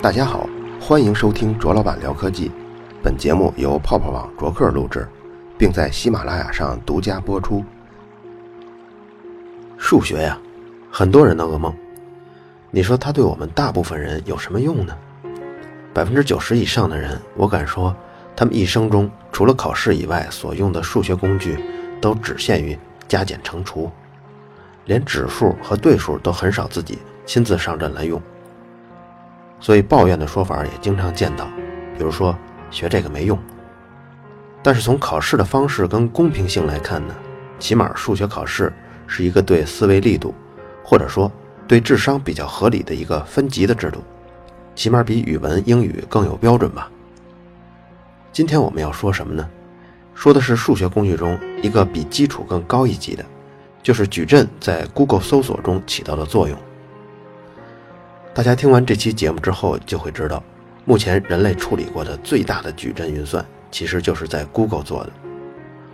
大家好，欢迎收听卓老板聊科技。本节目由泡泡网卓克录制，并在喜马拉雅上独家播出。数学呀，很多人的噩梦。你说它对我们大部分人有什么用呢？百分之九十以上的人，我敢说，他们一生中除了考试以外，所用的数学工具都只限于加减乘除，连指数和对数都很少自己亲自上阵来用。所以抱怨的说法也经常见到，比如说学这个没用。但是从考试的方式跟公平性来看呢，起码数学考试是一个对思维力度，或者说对智商比较合理的一个分级的制度，起码比语文、英语更有标准吧。今天我们要说什么呢？说的是数学工具中一个比基础更高一级的，就是矩阵在 Google 搜索中起到的作用。大家听完这期节目之后，就会知道，目前人类处理过的最大的矩阵运算，其实就是在 Google 做的。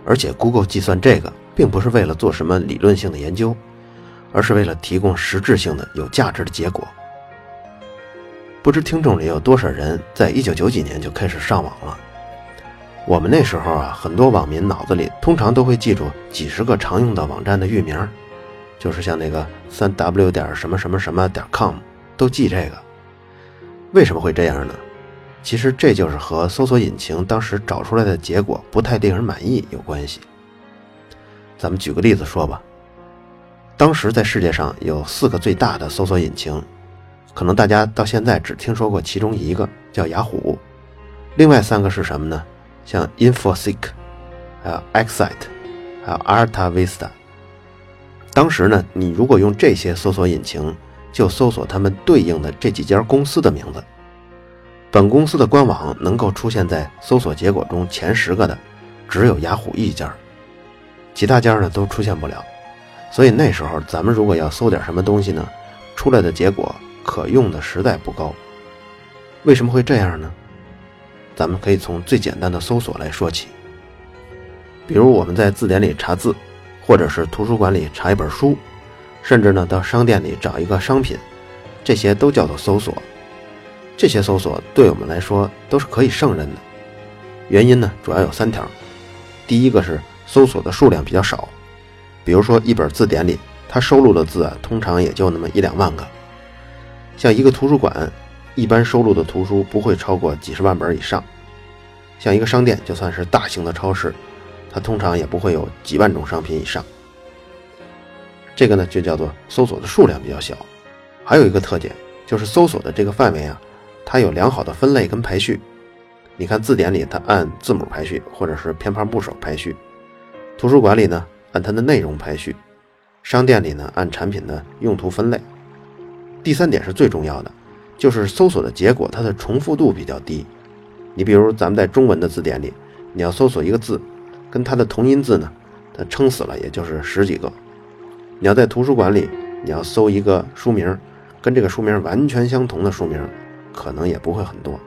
而且 Google 计算这个，并不是为了做什么理论性的研究，而是为了提供实质性的、有价值的结果。不知听众里有多少人在一九九几年就开始上网了？我们那时候啊，很多网民脑子里通常都会记住几十个常用的网站的域名，就是像那个三 w 点什么什么什么点 com。都记这个，为什么会这样呢？其实这就是和搜索引擎当时找出来的结果不太令人满意有关系。咱们举个例子说吧，当时在世界上有四个最大的搜索引擎，可能大家到现在只听说过其中一个叫雅虎，另外三个是什么呢？像 InfoSeek，还有 Excite，还有 Alta Vista。当时呢，你如果用这些搜索引擎，就搜索他们对应的这几家公司的名字。本公司的官网能够出现在搜索结果中前十个的，只有雅虎一家，其他家呢都出现不了。所以那时候咱们如果要搜点什么东西呢，出来的结果可用的实在不高。为什么会这样呢？咱们可以从最简单的搜索来说起，比如我们在字典里查字，或者是图书馆里查一本书。甚至呢，到商店里找一个商品，这些都叫做搜索。这些搜索对我们来说都是可以胜任的。原因呢，主要有三条。第一个是搜索的数量比较少，比如说一本字典里，它收录的字啊，通常也就那么一两万个。像一个图书馆，一般收录的图书不会超过几十万本以上。像一个商店，就算是大型的超市，它通常也不会有几万种商品以上。这个呢，就叫做搜索的数量比较小，还有一个特点就是搜索的这个范围啊，它有良好的分类跟排序。你看字典里它按字母排序，或者是偏旁部首排序；图书馆里呢按它的内容排序；商店里呢按产品的用途分类。第三点是最重要的，就是搜索的结果它的重复度比较低。你比如咱们在中文的字典里，你要搜索一个字，跟它的同音字呢，它撑死了也就是十几个。你要在图书馆里，你要搜一个书名，跟这个书名完全相同的书名，可能也不会很多。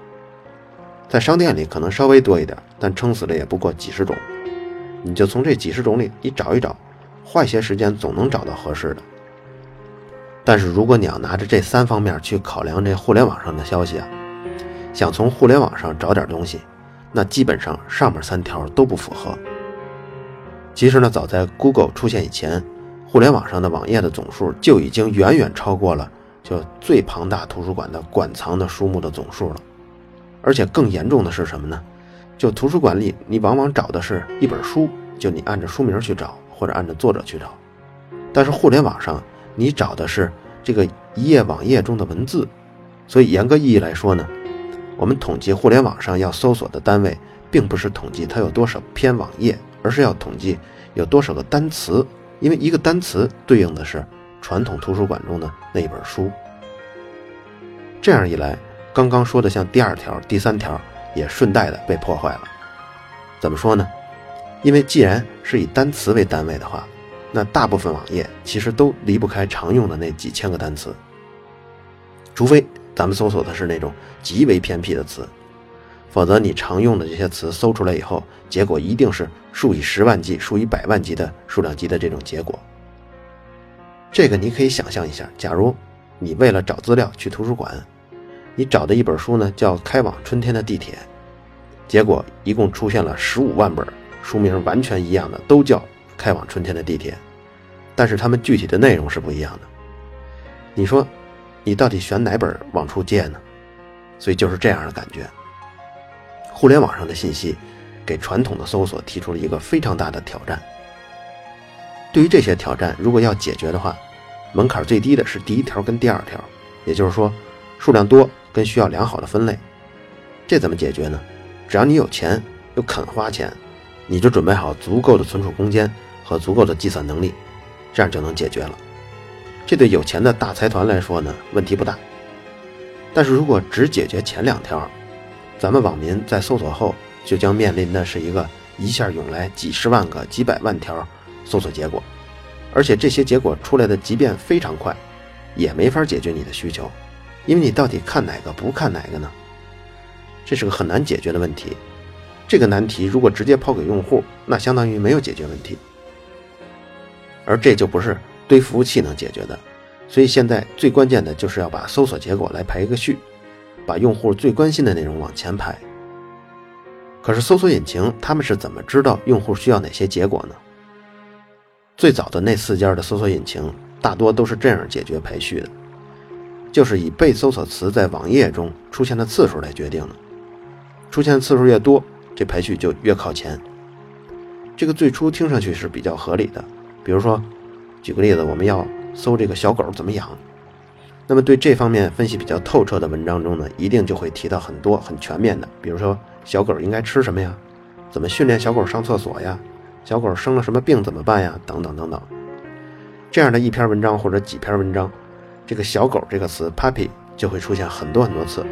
在商店里可能稍微多一点，但撑死了也不过几十种。你就从这几十种里你找一找，花一些时间总能找到合适的。但是如果你要拿着这三方面去考量这互联网上的消息啊，想从互联网上找点东西，那基本上上面三条都不符合。其实呢，早在 Google 出现以前。互联网上的网页的总数就已经远远超过了就最庞大图书馆的馆藏的书目的总数了，而且更严重的是什么呢？就图书馆里，你往往找的是一本书，就你按着书名去找，或者按着作者去找。但是互联网上，你找的是这个一页网页中的文字，所以严格意义来说呢，我们统计互联网上要搜索的单位，并不是统计它有多少篇网页，而是要统计有多少个单词。因为一个单词对应的是传统图书馆中的那一本书，这样一来，刚刚说的像第二条、第三条也顺带的被破坏了。怎么说呢？因为既然是以单词为单位的话，那大部分网页其实都离不开常用的那几千个单词，除非咱们搜索的是那种极为偏僻的词。否则，你常用的这些词搜出来以后，结果一定是数以十万计、数以百万计的数量级的这种结果。这个你可以想象一下，假如你为了找资料去图书馆，你找的一本书呢叫《开往春天的地铁》，结果一共出现了十五万本书名完全一样的，都叫《开往春天的地铁》，但是他们具体的内容是不一样的。你说，你到底选哪本往出借呢？所以就是这样的感觉。互联网上的信息，给传统的搜索提出了一个非常大的挑战。对于这些挑战，如果要解决的话，门槛最低的是第一条跟第二条，也就是说，数量多跟需要良好的分类。这怎么解决呢？只要你有钱又肯花钱，你就准备好足够的存储空间和足够的计算能力，这样就能解决了。这对有钱的大财团来说呢，问题不大。但是如果只解决前两条，咱们网民在搜索后就将面临的是一个一下涌来几十万个、几百万条。搜索结果，而且这些结果出来的即便非常快，也没法解决你的需求，因为你到底看哪个不看哪个呢？这是个很难解决的问题。这个难题如果直接抛给用户，那相当于没有解决问题，而这就不是堆服务器能解决的。所以现在最关键的就是要把搜索结果来排一个序，把用户最关心的内容往前排。可是搜索引擎他们是怎么知道用户需要哪些结果呢？最早的那四家的搜索引擎大多都是这样解决排序的，就是以被搜索词在网页中出现的次数来决定的。出现次数越多，这排序就越靠前。这个最初听上去是比较合理的。比如说，举个例子，我们要搜这个小狗怎么养，那么对这方面分析比较透彻的文章中呢，一定就会提到很多很全面的，比如说小狗应该吃什么呀，怎么训练小狗上厕所呀。小狗生了什么病怎么办呀？等等等等，这样的一篇文章或者几篇文章，这个“小狗”这个词 “puppy” 就会出现很多很多次。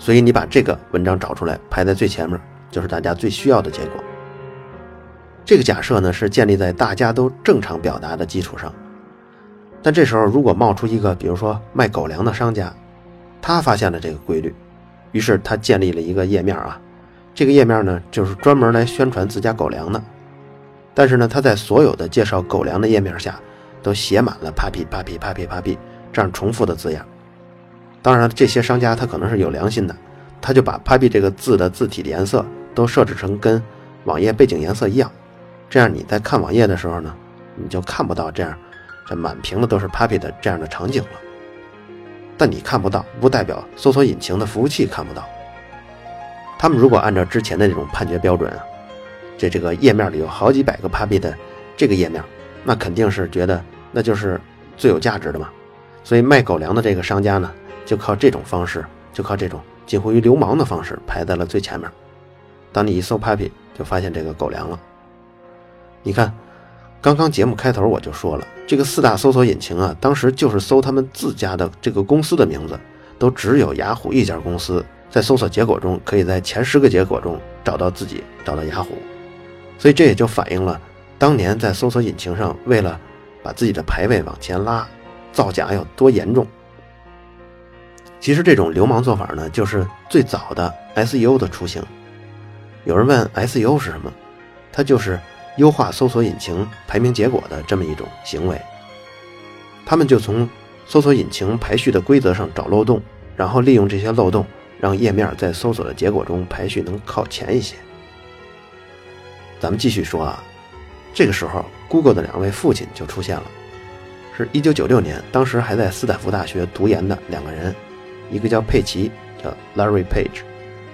所以你把这个文章找出来排在最前面，就是大家最需要的结果。这个假设呢是建立在大家都正常表达的基础上。但这时候如果冒出一个，比如说卖狗粮的商家，他发现了这个规律，于是他建立了一个页面啊。这个页面呢，就是专门来宣传自家狗粮的，但是呢，他在所有的介绍狗粮的页面下，都写满了 “papi papi papi papi” 这样重复的字样。当然，这些商家他可能是有良心的，他就把 “puppy” 这个字的字体的颜色都设置成跟网页背景颜色一样，这样你在看网页的时候呢，你就看不到这样这满屏的都是 “puppy” 的这样的场景了。但你看不到，不代表搜索引擎的服务器看不到。他们如果按照之前的那种判决标准啊，这这个页面里有好几百个 puppy 的这个页面，那肯定是觉得那就是最有价值的嘛。所以卖狗粮的这个商家呢，就靠这种方式，就靠这种近乎于流氓的方式排在了最前面。当你一搜 Papi，就发现这个狗粮了。你看，刚刚节目开头我就说了，这个四大搜索引擎啊，当时就是搜他们自家的这个公司的名字，都只有雅虎一家公司。在搜索结果中，可以在前十个结果中找到自己，找到雅虎，所以这也就反映了当年在搜索引擎上为了把自己的排位往前拉，造假有多严重。其实这种流氓做法呢，就是最早的 SEO 的雏形。有人问 SEO 是什么？它就是优化搜索引擎排名结果的这么一种行为。他们就从搜索引擎排序的规则上找漏洞，然后利用这些漏洞。让页面在搜索的结果中排序能靠前一些。咱们继续说啊，这个时候，Google 的两位父亲就出现了，是一九九六年，当时还在斯坦福大学读研的两个人，一个叫佩奇，叫 Larry Page，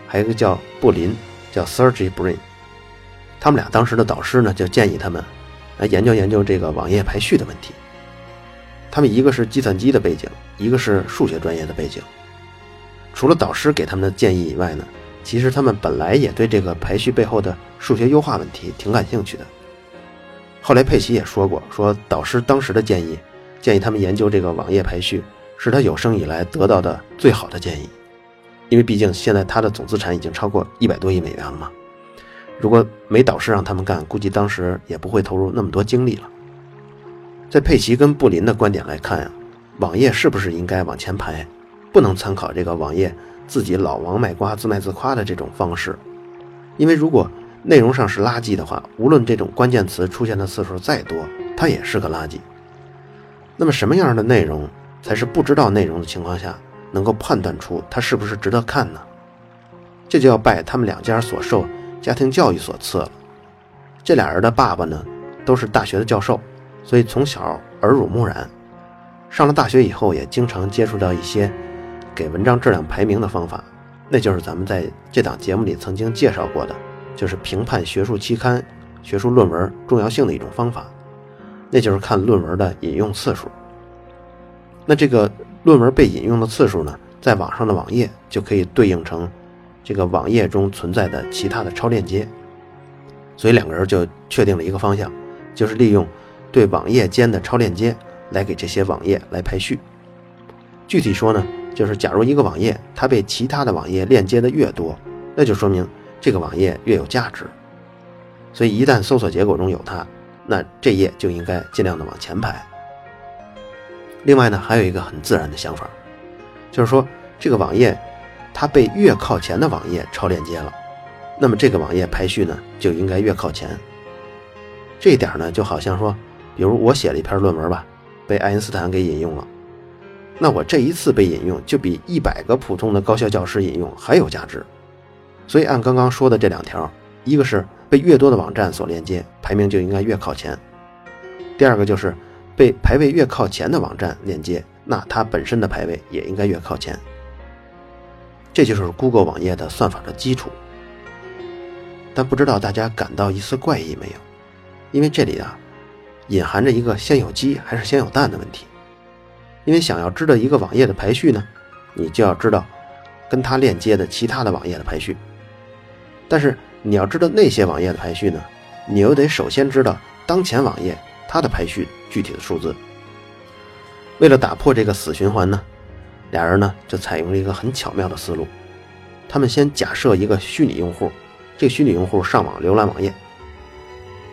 还有一个叫布林，叫 Sergey Brin。他们俩当时的导师呢，就建议他们来研究研究这个网页排序的问题。他们一个是计算机的背景，一个是数学专业的背景。除了导师给他们的建议以外呢，其实他们本来也对这个排序背后的数学优化问题挺感兴趣的。后来佩奇也说过，说导师当时的建议，建议他们研究这个网页排序，是他有生以来得到的最好的建议。因为毕竟现在他的总资产已经超过一百多亿美元了嘛。如果没导师让他们干，估计当时也不会投入那么多精力了。在佩奇跟布林的观点来看呀，网页是不是应该往前排？不能参考这个网页自己老王卖瓜自卖自夸的这种方式，因为如果内容上是垃圾的话，无论这种关键词出现的次数再多，它也是个垃圾。那么什么样的内容才是不知道内容的情况下能够判断出它是不是值得看呢？这就要拜他们两家所受家庭教育所赐了。这俩人的爸爸呢，都是大学的教授，所以从小耳濡目染。上了大学以后，也经常接触到一些给文章质量排名的方法，那就是咱们在这档节目里曾经介绍过的，就是评判学术期刊、学术论文重要性的一种方法，那就是看论文的引用次数。那这个论文被引用的次数呢，在网上的网页就可以对应成这个网页中存在的其他的超链接，所以两个人就确定了一个方向，就是利用对网页间的超链接。来给这些网页来排序。具体说呢，就是假如一个网页它被其他的网页链接的越多，那就说明这个网页越有价值。所以一旦搜索结果中有它，那这页就应该尽量的往前排。另外呢，还有一个很自然的想法，就是说这个网页它被越靠前的网页超链接了，那么这个网页排序呢就应该越靠前。这一点呢，就好像说，比如我写了一篇论文吧。被爱因斯坦给引用了，那我这一次被引用就比一百个普通的高校教师引用还有价值。所以按刚刚说的这两条，一个是被越多的网站所链接，排名就应该越靠前；第二个就是被排位越靠前的网站链接，那它本身的排位也应该越靠前。这就是 Google 网页的算法的基础。但不知道大家感到一丝怪异没有？因为这里啊。隐含着一个先有鸡还是先有蛋的问题，因为想要知道一个网页的排序呢，你就要知道跟它链接的其他的网页的排序。但是你要知道那些网页的排序呢，你又得首先知道当前网页他的排序具体的数字。为了打破这个死循环呢，俩人呢就采用了一个很巧妙的思路，他们先假设一个虚拟用户，这个虚拟用户上网浏览网页。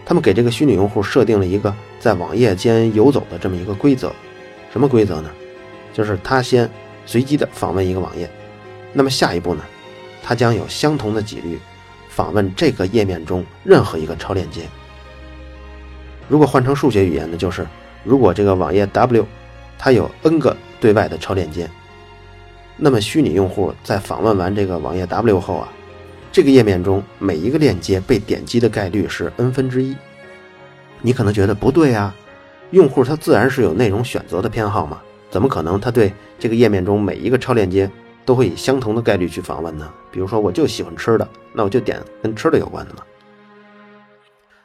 他们给这个虚拟用户设定了一个在网页间游走的这么一个规则，什么规则呢？就是他先随机的访问一个网页，那么下一步呢，他将有相同的几率访问这个页面中任何一个超链接。如果换成数学语言呢，就是如果这个网页 W 它有 n 个对外的超链接，那么虚拟用户在访问完这个网页 W 后啊。这个页面中每一个链接被点击的概率是 n 分之一。你可能觉得不对啊，用户他自然是有内容选择的偏好嘛，怎么可能他对这个页面中每一个超链接都会以相同的概率去访问呢？比如说我就喜欢吃的，那我就点跟吃的有关的嘛。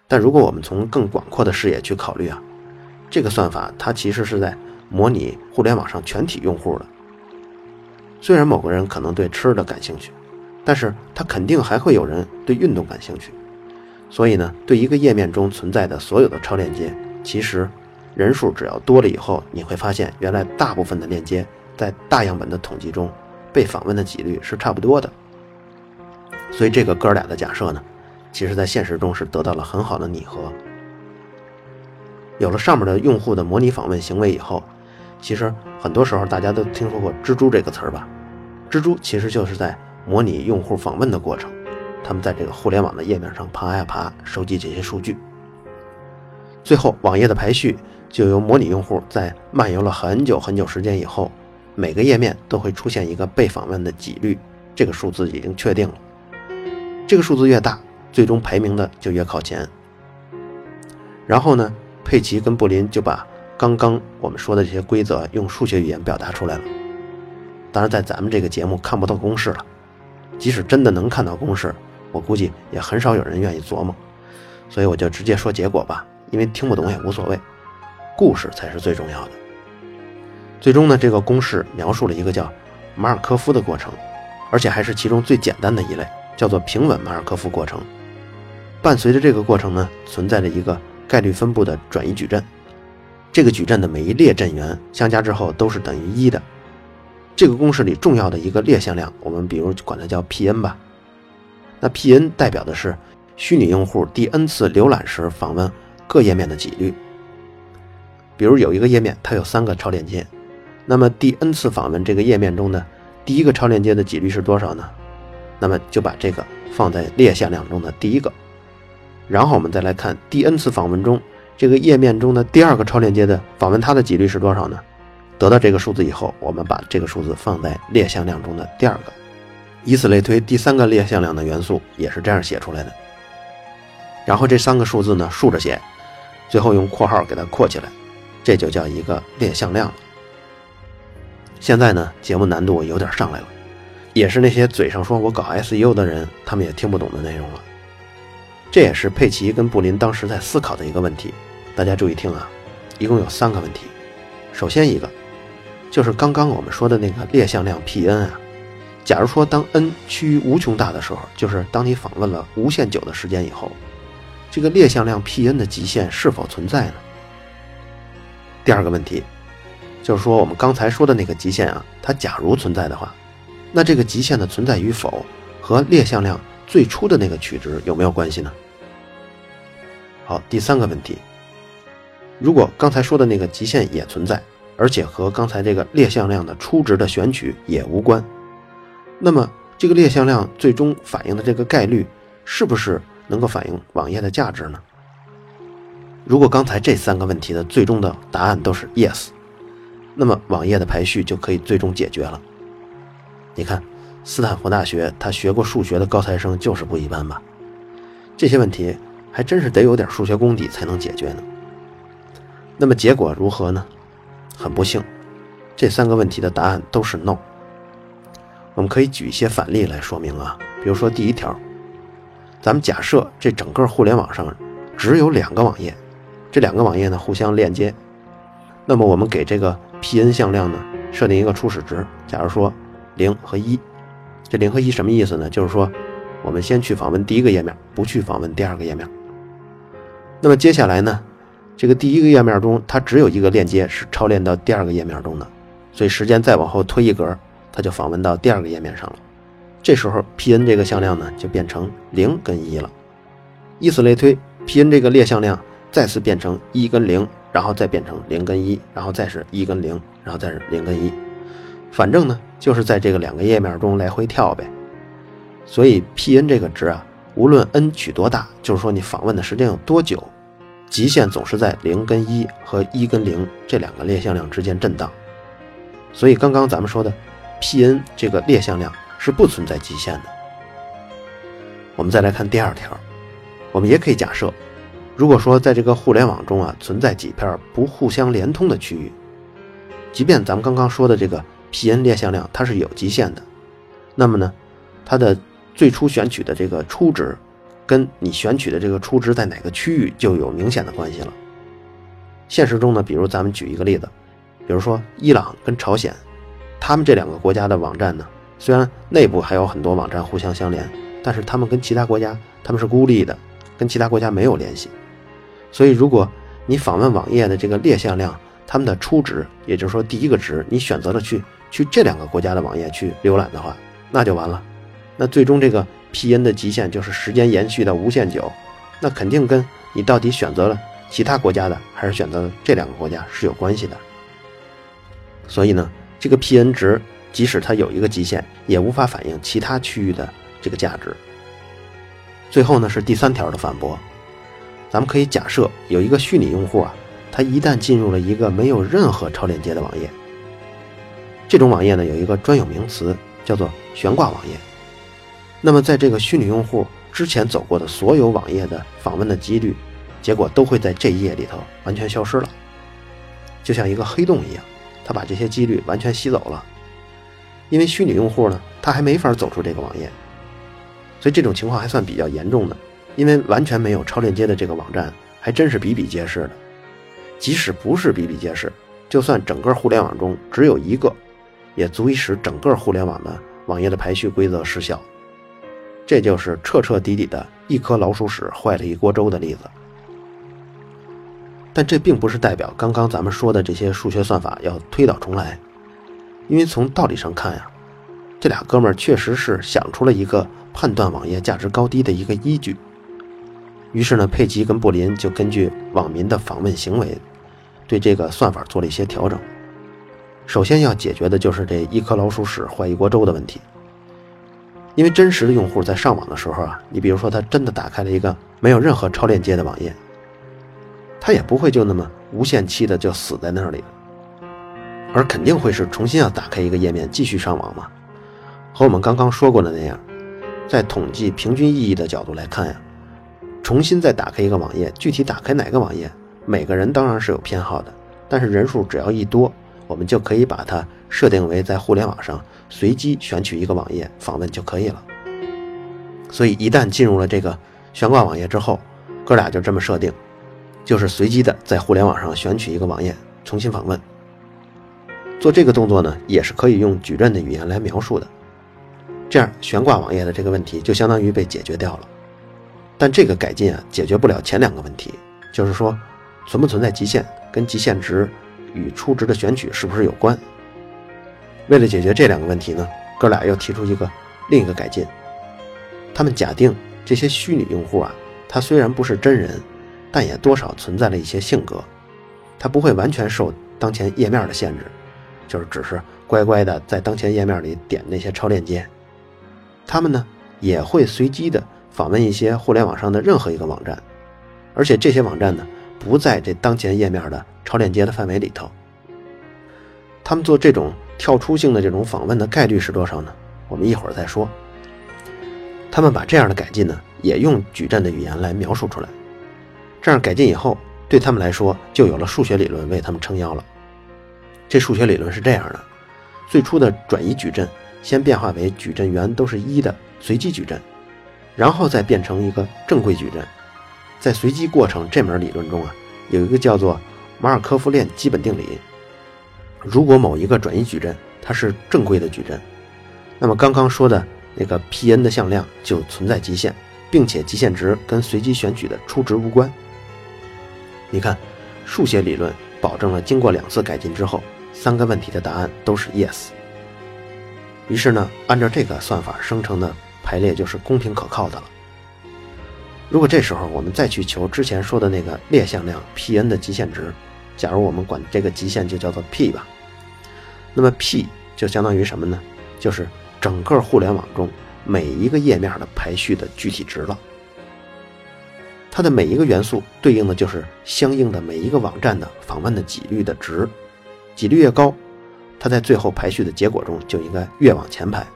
但如果我们从更广阔的视野去考虑啊，这个算法它其实是在模拟互联网上全体用户的。虽然某个人可能对吃的感兴趣。但是他肯定还会有人对运动感兴趣，所以呢，对一个页面中存在的所有的超链接，其实人数只要多了以后，你会发现原来大部分的链接在大样本的统计中被访问的几率是差不多的。所以这个哥俩的假设呢，其实在现实中是得到了很好的拟合。有了上面的用户的模拟访问行为以后，其实很多时候大家都听说过“蜘蛛”这个词儿吧？蜘蛛其实就是在。模拟用户访问的过程，他们在这个互联网的页面上爬呀爬，收集这些数据。最后，网页的排序就由模拟用户在漫游了很久很久时间以后，每个页面都会出现一个被访问的几率，这个数字已经确定了。这个数字越大，最终排名的就越靠前。然后呢，佩奇跟布林就把刚刚我们说的这些规则用数学语言表达出来了。当然，在咱们这个节目看不到公式了。即使真的能看到公式，我估计也很少有人愿意琢磨，所以我就直接说结果吧，因为听不懂也无所谓，故事才是最重要的。最终呢，这个公式描述了一个叫马尔科夫的过程，而且还是其中最简单的一类，叫做平稳马尔科夫过程。伴随着这个过程呢，存在着一个概率分布的转移矩阵，这个矩阵的每一列阵元相加之后都是等于一的。这个公式里重要的一个列向量，我们比如管它叫 P_n 吧。那 P_n 代表的是虚拟用户第 n 次浏览时访问各页面的几率。比如有一个页面，它有三个超链接，那么第 n 次访问这个页面中的第一个超链接的几率是多少呢？那么就把这个放在列向量中的第一个。然后我们再来看第 n 次访问中这个页面中的第二个超链接的访问它的几率是多少呢？得到这个数字以后，我们把这个数字放在列向量中的第二个，以此类推，第三个列向量的元素也是这样写出来的。然后这三个数字呢竖着写，最后用括号给它括起来，这就叫一个列向量了。现在呢，节目难度有点上来了，也是那些嘴上说我搞 SEO 的人，他们也听不懂的内容了。这也是佩奇跟布林当时在思考的一个问题。大家注意听啊，一共有三个问题。首先一个，就是刚刚我们说的那个列向量 P n 啊，假如说当 n 趋于无穷大的时候，就是当你访问了无限久的时间以后，这个列向量 P n 的极限是否存在呢？第二个问题。就是说，我们刚才说的那个极限啊，它假如存在的话，那这个极限的存在与否和列向量最初的那个取值有没有关系呢？好，第三个问题，如果刚才说的那个极限也存在，而且和刚才这个列向量的初值的选取也无关，那么这个列向量最终反映的这个概率是不是能够反映网页的价值呢？如果刚才这三个问题的最终的答案都是 yes。那么网页的排序就可以最终解决了。你看，斯坦福大学他学过数学的高材生就是不一般吧？这些问题还真是得有点数学功底才能解决呢。那么结果如何呢？很不幸，这三个问题的答案都是 no。我们可以举一些反例来说明啊，比如说第一条，咱们假设这整个互联网上只有两个网页，这两个网页呢互相链接，那么我们给这个。P n 向量呢，设定一个初始值，假如说零和一，这零和一什么意思呢？就是说，我们先去访问第一个页面，不去访问第二个页面。那么接下来呢，这个第一个页面中它只有一个链接是超链到第二个页面中的，所以时间再往后推一格，它就访问到第二个页面上了。这时候 P n 这个向量呢就变成零跟一了，以此类推，P n 这个列向量再次变成一跟零。然后再变成零跟一，然后再是一跟零，然后再是零跟一，反正呢就是在这个两个页面中来回跳呗。所以 P n 这个值啊，无论 n 取多大，就是说你访问的时间有多久，极限总是在零跟一和一跟零这两个列向量之间震荡。所以刚刚咱们说的 P n 这个列向量是不存在极限的。我们再来看第二条，我们也可以假设。如果说在这个互联网中啊存在几片不互相连通的区域，即便咱们刚刚说的这个 P n 列向量它是有极限的，那么呢，它的最初选取的这个初值，跟你选取的这个初值在哪个区域就有明显的关系了。现实中呢，比如咱们举一个例子，比如说伊朗跟朝鲜，他们这两个国家的网站呢，虽然内部还有很多网站互相相连，但是他们跟其他国家他们是孤立的，跟其他国家没有联系。所以，如果你访问网页的这个列向量，它们的初值，也就是说第一个值，你选择了去去这两个国家的网页去浏览的话，那就完了。那最终这个 P n 的极限就是时间延续到无限久，那肯定跟你到底选择了其他国家的还是选择这两个国家是有关系的。所以呢，这个 P n 值即使它有一个极限，也无法反映其他区域的这个价值。最后呢，是第三条的反驳。咱们可以假设有一个虚拟用户啊，他一旦进入了一个没有任何超链接的网页，这种网页呢有一个专有名词叫做悬挂网页。那么在这个虚拟用户之前走过的所有网页的访问的几率，结果都会在这一页里头完全消失了，就像一个黑洞一样，它把这些几率完全吸走了。因为虚拟用户呢，他还没法走出这个网页，所以这种情况还算比较严重的。因为完全没有超链接的这个网站还真是比比皆是的，即使不是比比皆是，就算整个互联网中只有一个，也足以使整个互联网的网页的排序规则失效。这就是彻彻底底的一颗老鼠屎坏了一锅粥的例子。但这并不是代表刚刚咱们说的这些数学算法要推倒重来，因为从道理上看呀，这俩哥们儿确实是想出了一个判断网页价值高低的一个依据。于是呢，佩奇跟布林就根据网民的访问行为，对这个算法做了一些调整。首先要解决的就是这一颗老鼠屎坏一锅粥的问题。因为真实的用户在上网的时候啊，你比如说他真的打开了一个没有任何超链接的网页，他也不会就那么无限期的就死在那里，而肯定会是重新要打开一个页面继续上网嘛。和我们刚刚说过的那样，在统计平均意义的角度来看呀，重新再打开一个网页，具体打开哪个网页，每个人当然是有偏好的，但是人数只要一多，我们就可以把它设定为在互联网上随机选取一个网页访问就可以了。所以一旦进入了这个悬挂网页之后，哥俩就这么设定。就是随机的在互联网上选取一个网页重新访问，做这个动作呢，也是可以用矩阵的语言来描述的。这样悬挂网页的这个问题就相当于被解决掉了。但这个改进啊，解决不了前两个问题，就是说存不存在极限，跟极限值与初值的选取是不是有关。为了解决这两个问题呢，哥俩又提出一个另一个改进。他们假定这些虚拟用户啊，他虽然不是真人。但也多少存在了一些性格，他不会完全受当前页面的限制，就是只是乖乖的在当前页面里点那些超链接。他们呢也会随机的访问一些互联网上的任何一个网站，而且这些网站呢不在这当前页面的超链接的范围里头。他们做这种跳出性的这种访问的概率是多少呢？我们一会儿再说。他们把这样的改进呢也用矩阵的语言来描述出来。这样改进以后，对他们来说就有了数学理论为他们撑腰了。这数学理论是这样的：最初的转移矩阵先变化为矩阵元都是一的随机矩阵，然后再变成一个正规矩阵。在随机过程这门理论中啊，有一个叫做马尔科夫链基本定理。如果某一个转移矩阵它是正规的矩阵，那么刚刚说的那个 P_n 的向量就存在极限，并且极限值跟随机选取的初值无关。你看，数学理论保证了经过两次改进之后，三个问题的答案都是 yes。于是呢，按照这个算法生成的排列就是公平可靠的了。如果这时候我们再去求之前说的那个列向量 P_n 的极限值，假如我们管这个极限就叫做 P 吧，那么 P 就相当于什么呢？就是整个互联网中每一个页面的排序的具体值了。它的每一个元素对应的就是相应的每一个网站的访问的几率的值，几率越高，它在最后排序的结果中就应该越往前排。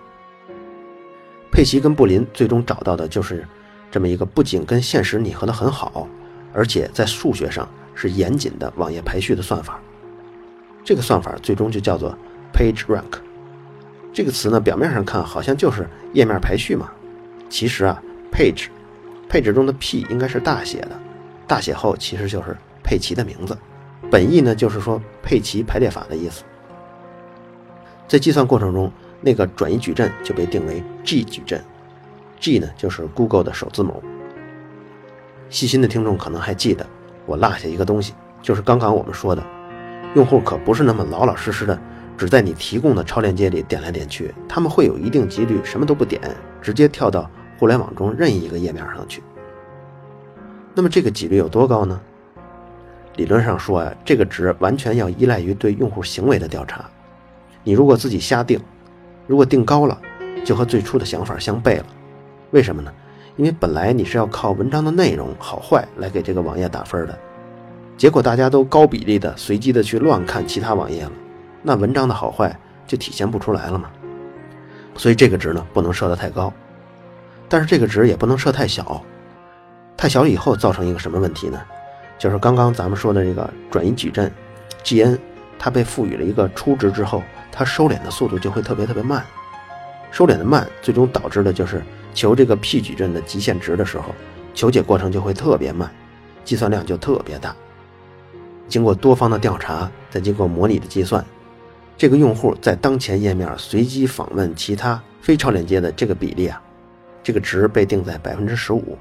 佩奇跟布林最终找到的就是这么一个不仅跟现实拟合的很好，而且在数学上是严谨的网页排序的算法。这个算法最终就叫做 Page Rank。这个词呢，表面上看好像就是页面排序嘛，其实啊，Page。配置中的 P 应该是大写的，大写后其实就是佩奇的名字，本意呢就是说佩奇排列法的意思。在计算过程中，那个转移矩阵就被定为 G 矩阵，G 呢就是 Google 的首字母。细心的听众可能还记得，我落下一个东西，就是刚刚我们说的，用户可不是那么老老实实的只在你提供的超链接里点来点去，他们会有一定几率什么都不点，直接跳到。互联网中任意一个页面上去，那么这个几率有多高呢？理论上说啊，这个值完全要依赖于对用户行为的调查。你如果自己瞎定，如果定高了，就和最初的想法相悖了。为什么呢？因为本来你是要靠文章的内容好坏来给这个网页打分的，结果大家都高比例的随机的去乱看其他网页了，那文章的好坏就体现不出来了嘛。所以这个值呢，不能设得太高。但是这个值也不能设太小，太小以后造成一个什么问题呢？就是刚刚咱们说的这个转移矩阵，Gn，它被赋予了一个初值之后，它收敛的速度就会特别特别慢，收敛的慢，最终导致的就是求这个 P 矩阵的极限值的时候，求解过程就会特别慢，计算量就特别大。经过多方的调查，再经过模拟的计算，这个用户在当前页面随机访问其他非超链接的这个比例啊。这个值被定在百分之十五。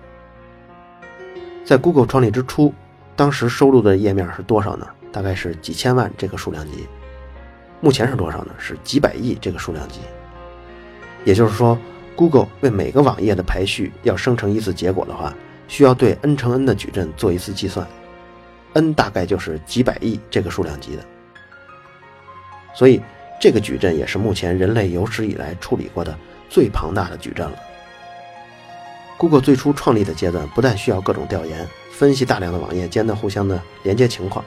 在 Google 创立之初，当时收录的页面是多少呢？大概是几千万这个数量级。目前是多少呢？是几百亿这个数量级。也就是说，Google 为每个网页的排序要生成一次结果的话，需要对 n 乘 n 的矩阵做一次计算，n 大概就是几百亿这个数量级的。所以，这个矩阵也是目前人类有史以来处理过的最庞大的矩阵了。Google 最初创立的阶段，不但需要各种调研，分析大量的网页间的互相的连接情况，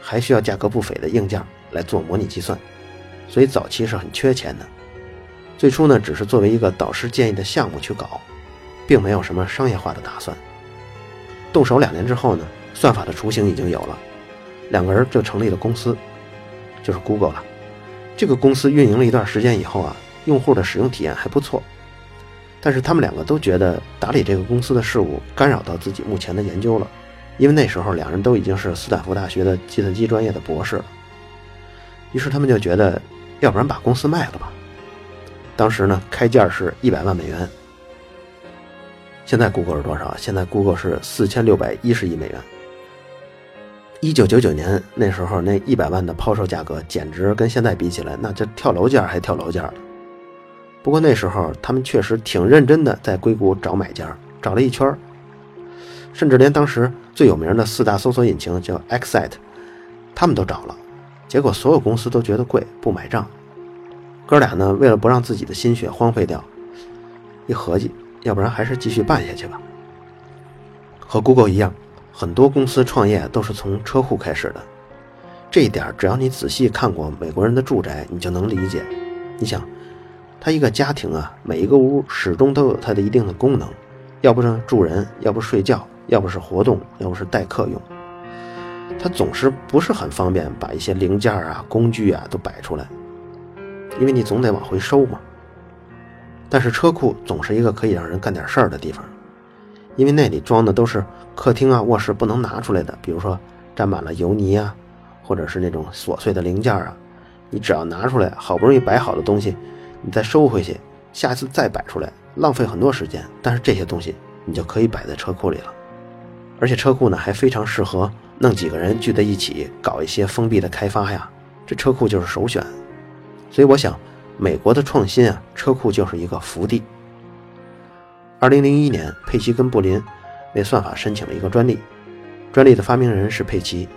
还需要价格不菲的硬件来做模拟计算，所以早期是很缺钱的。最初呢，只是作为一个导师建议的项目去搞，并没有什么商业化的打算。动手两年之后呢，算法的雏形已经有了，两个人就成立了公司，就是 Google 了。这个公司运营了一段时间以后啊，用户的使用体验还不错，但是他们两个都觉得打理这个公司的事务干扰到自己目前的研究了，因为那时候两人都已经是斯坦福大学的计算机专业的博士了。于是他们就觉得，要不然把公司卖了吧。当时呢，开价是一百万美元。现在 Google 是多少？现在 Google 是四千六百一十亿美元。一九九九年那时候，那一百万的抛售价格，简直跟现在比起来，那就跳楼价还跳楼价了。不过那时候他们确实挺认真的，在硅谷找买家，找了一圈甚至连当时最有名的四大搜索引擎叫 Excite，他们都找了，结果所有公司都觉得贵，不买账。哥俩呢，为了不让自己的心血荒废掉，一合计，要不然还是继续办下去吧。和 Google 一样，很多公司创业都是从车库开始的。这一点，只要你仔细看过美国人的住宅，你就能理解。你想，他一个家庭啊，每一个屋始终都有它的一定的功能，要不是住人，要不睡觉，要不是活动，要不是待客用。他总是不是很方便把一些零件啊、工具啊都摆出来。因为你总得往回收嘛。但是车库总是一个可以让人干点事儿的地方，因为那里装的都是客厅啊、卧室不能拿出来的，比如说沾满了油泥啊，或者是那种琐碎的零件啊。你只要拿出来，好不容易摆好的东西，你再收回去，下次再摆出来，浪费很多时间。但是这些东西你就可以摆在车库里了，而且车库呢还非常适合弄几个人聚在一起搞一些封闭的开发呀，这车库就是首选。所以我想，美国的创新啊，车库就是一个福地。二零零一年，佩奇跟布林为算法申请了一个专利，专利的发明人是佩奇，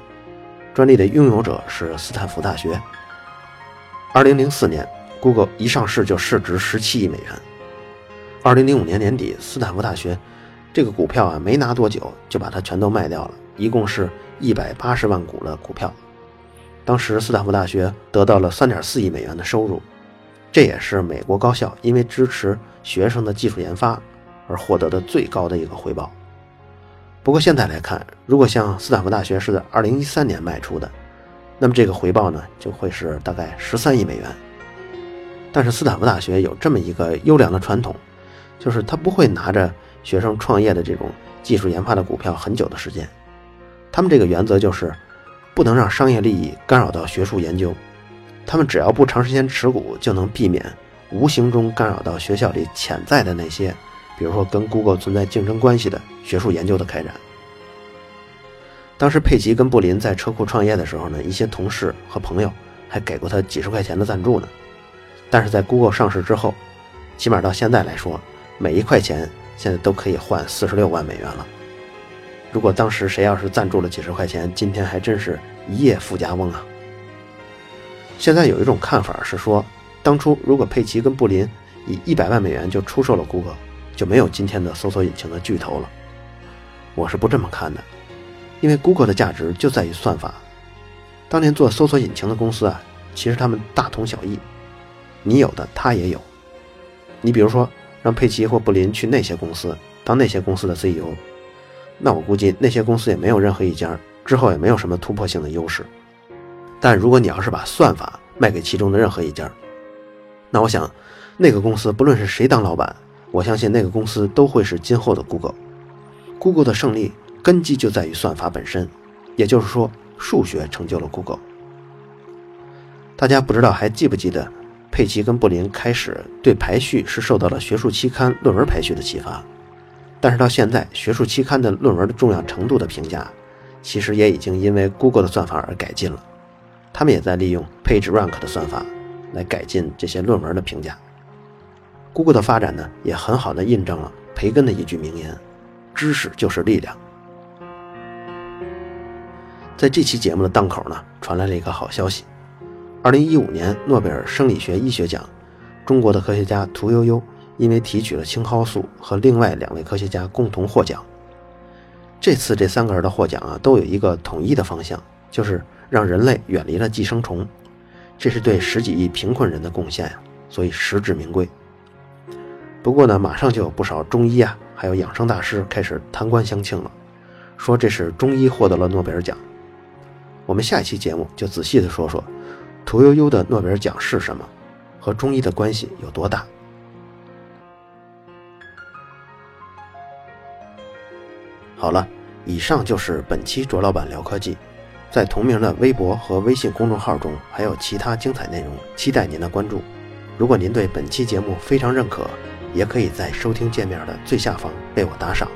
专利的拥有者是斯坦福大学。二零零四年，Google 一上市就市值十七亿美元。二零零五年年底，斯坦福大学这个股票啊，没拿多久就把它全都卖掉了，一共是一百八十万股的股票。当时斯坦福大学得到了三点四亿美元的收入，这也是美国高校因为支持学生的技术研发而获得的最高的一个回报。不过现在来看，如果像斯坦福大学是在二零一三年卖出的，那么这个回报呢就会是大概十三亿美元。但是斯坦福大学有这么一个优良的传统，就是他不会拿着学生创业的这种技术研发的股票很久的时间，他们这个原则就是。不能让商业利益干扰到学术研究，他们只要不长时间持股，就能避免无形中干扰到学校里潜在的那些，比如说跟 Google 存在竞争关系的学术研究的开展。当时佩奇跟布林在车库创业的时候呢，一些同事和朋友还给过他几十块钱的赞助呢。但是在 Google 上市之后，起码到现在来说，每一块钱现在都可以换四十六万美元了。如果当时谁要是赞助了几十块钱，今天还真是一夜富家翁啊！现在有一种看法是说，当初如果佩奇跟布林以一百万美元就出售了 Google，就没有今天的搜索引擎的巨头了。我是不这么看的，因为 Google 的价值就在于算法。当年做搜索引擎的公司啊，其实他们大同小异，你有的他也有。你比如说，让佩奇或布林去那些公司当那些公司的 CEO。那我估计那些公司也没有任何一家之后也没有什么突破性的优势。但如果你要是把算法卖给其中的任何一家，那我想，那个公司不论是谁当老板，我相信那个公司都会是今后的 Google。Google 的胜利根基就在于算法本身，也就是说，数学成就了 Google。大家不知道还记不记得，佩奇跟布林开始对排序是受到了学术期刊论文排序的启发。但是到现在，学术期刊的论文的重要程度的评价，其实也已经因为 Google 的算法而改进了。他们也在利用 PageRank 的算法来改进这些论文的评价。Google 的发展呢，也很好的印证了培根的一句名言：“知识就是力量。”在这期节目的档口呢，传来了一个好消息：2015年诺贝尔生理学医学奖，中国的科学家屠呦呦。因为提取了青蒿素和另外两位科学家共同获奖。这次这三个人的获奖啊，都有一个统一的方向，就是让人类远离了寄生虫，这是对十几亿贫困人的贡献呀，所以实至名归。不过呢，马上就有不少中医啊，还有养生大师开始贪官相庆了，说这是中医获得了诺贝尔奖。我们下一期节目就仔细的说说，屠呦呦的诺贝尔奖是什么，和中医的关系有多大。好了，以上就是本期卓老板聊科技，在同名的微博和微信公众号中还有其他精彩内容，期待您的关注。如果您对本期节目非常认可，也可以在收听界面的最下方为我打赏。